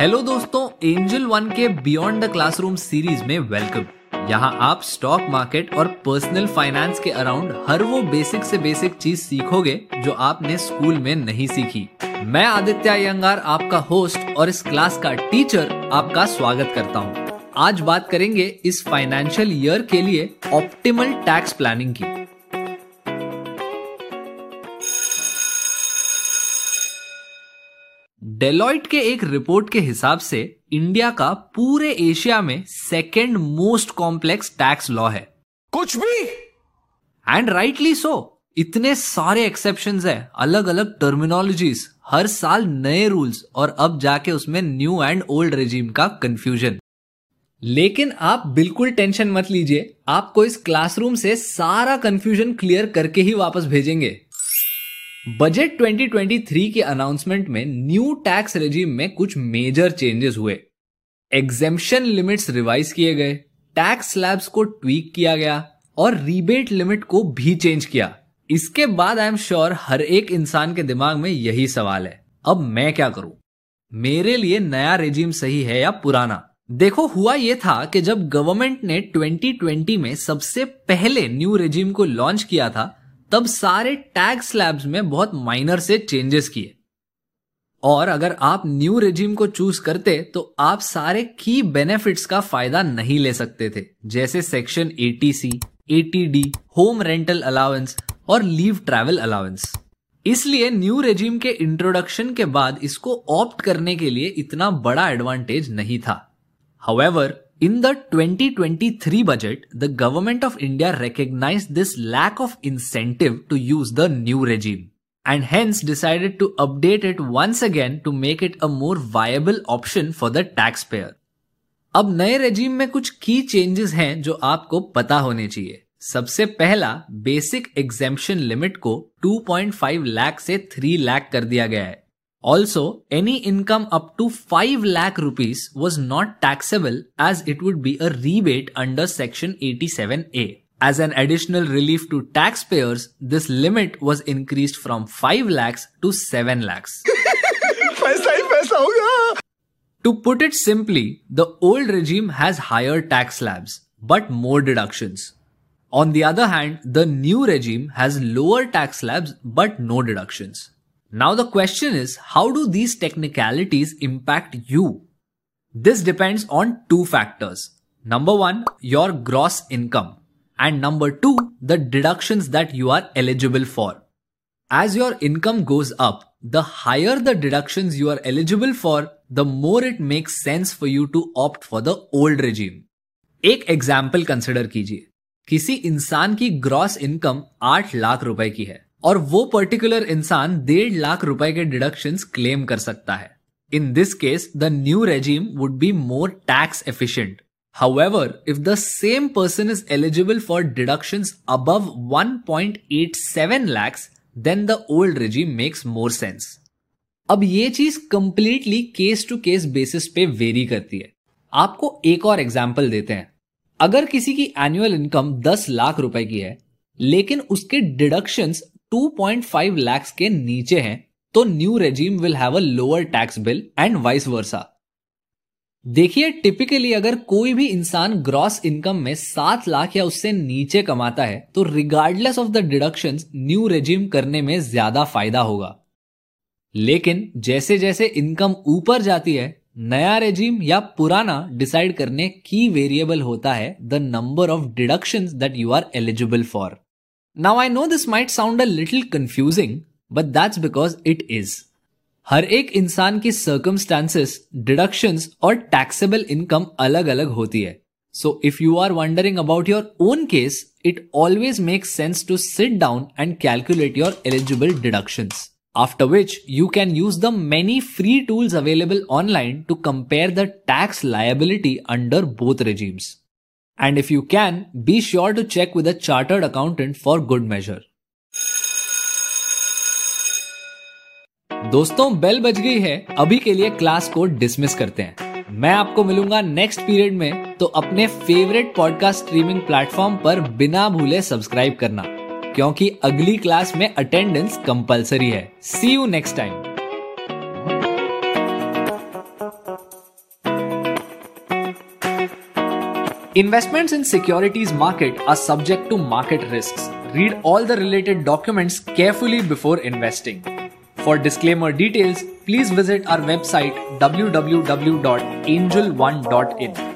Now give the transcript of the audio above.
Hello दोस्तों Angel One के beyond the classroom series में वेलकम यहाँ आप स्टॉक मार्केट और पर्सनल फाइनेंस के अराउंड हर वो बेसिक से बेसिक चीज़ सीखोगे जो आपने स्कूल में नहीं सीखी। मैं आदित्य अयंगार, आपका होस्ट और इस क्लास का टीचर आपका स्वागत करता हूँ। आज बात करेंगे इस फाइनेंशियल ईयर के लिए ऑप्टिमल टैक्स प्लानिंग की। डेलॉइट के एक रिपोर्ट के हिसाब से इंडिया का पूरे एशिया में second most complex tax law है। कुछ भी? एंड राइटली सो इतने सारे एक्सेप्शन है अलग अलग टर्मिनोलॉजीज हर साल नए रूल्स और अब जाके उसमें न्यू एंड ओल्ड रेजीम का कंफ्यूजन लेकिन आप बिल्कुल टेंशन मत लीजिए आपको इस क्लासरूम से सारा कंफ्यूजन क्लियर करके ही वापस भेजेंगे। बजट 2023 के अनाउंसमेंट में न्यू टैक्स रेजिम में कुछ मेजर चेंजेस हुए। एग्जेम्पशन लिमिट्स रिवाइज किए गए टैक्स स्लैब्स को ट्वीक किया गया और रीबेट लिमिट को भी चेंज किया। इसके बाद आई एम श्योर हर एक इंसान के दिमाग में यही सवाल है। अब मैं क्या करूँ? मेरे लिए नया रेजिम सही है या पुराना? देखो, हुआ यह था कि जब गवर्नमेंट ने 2020 में सबसे पहले न्यू रेजिम को लॉन्च किया था तब सारे टैग स्लैब्स में बहुत माइनर से चेंजेस किए। और अगर आप न्यू रेजिम को चूज़ करते तो आप सारे की बेनिफिट्स का फ़ायदा नहीं ले सकते थे। जैसे section eighty C eighty D home rental allowance और लीव ट्रैवल अलाउंस इसलिए न्यू रेजिम के इंट्रोडक्शन के बाद इसको ऑप्ट करने के लिए इतना बड़ा एडवांटेज नहीं था। However, in the 2023 budget, the government of India recognized this lack of incentive to use the new regime and hence decided to update it once again to make it a more viable option for the taxpayer. अब नए regime में कुछ की changes हैं जो आपको पता होने चाहिए सबसे पहला बेसिक एग्जेम्पशन लिमिट को 2.5 लाख से 3 लाख कर दिया गया है Also, any income up to 5 lakh rupees was not taxable as it would be a rebate under section 87A. As an additional relief to taxpayers, this limit was increased from 5 lakhs to 7 lakhs. to put it simply, the old regime has higher tax slabs, but more deductions. On the other hand, the new regime has lower tax slabs, but no deductions. Now the question is, how do these technicalities impact you? This depends on two factors. Number one, your gross income. And number two, the deductions that you are eligible for. As your income goes up, the higher the deductions you are eligible for, the more it makes sense for you to opt for the old regime. एक example consider कीजिए किसी इंसान की gross income आठ लाख रुपए की है और वो पर्टिकुलर इंसान डेढ़ लाख रुपए के डिडक्शन क्लेम कर सकता है। In this case the new regime would be more tax efficient However, if the same person is eligible for deductions above 1.87 lakhs, then the old regime makes more sense. अब ये चीज़ completely case to case basis पे very करती है। आपको एक और example देते हैं। अगर किसी की एनुअल इनकम 10 लाख रुपए की है लेकिन उसके डिडक्शंस 2.5 लाख के नीचे हैं तो new regime will have a lower tax bill and vice versa देखिए टिपिकली अगर कोई भी इंसान ग्रॉस इनकम में सात लाख या उससे नीचे कमाता है तो regardless of the deduction new regime करने में ज़्यादा फ़ायदा होगा। लेकिन जैसे जैसे इनकम ऊपर जाती है, नया रेजिम या पुराना डिसाइड करने की वेरिएबल होता है the number of deduction that you are eligible for Now I know this might sound a little confusing, but that's because it is. हर एक इंसान की सर्कमस्टांसेस डिडक्शंस और टैक्सेबल इनकम अलग अलग होती है so if you are wondering about your own case it always makes sense to sit down and calculate your eligible deductions after which you can use the many free tools available online to compare the tax liability under both regimes. And if you can, be sure to check with a chartered accountant for good measure. दोस्तों bell बज गई है। अभी के लिए class को dismiss करते हैं। मैं आपको मिलूँगा नेक्स्ट पीरियड में। तो अपने फेवरेट पॉडकास्ट स्ट्रीमिंग प्लेटफॉर्म पर बिना भूले सब्सक्राइब करना। क्योंकि अगली क्लास में अटेंडेंस कंपलसरी है। See you next time Investments in securities market are subject to market risks. Read all the related documents carefully before investing. For disclaimer details, please visit our website www.angel1.in.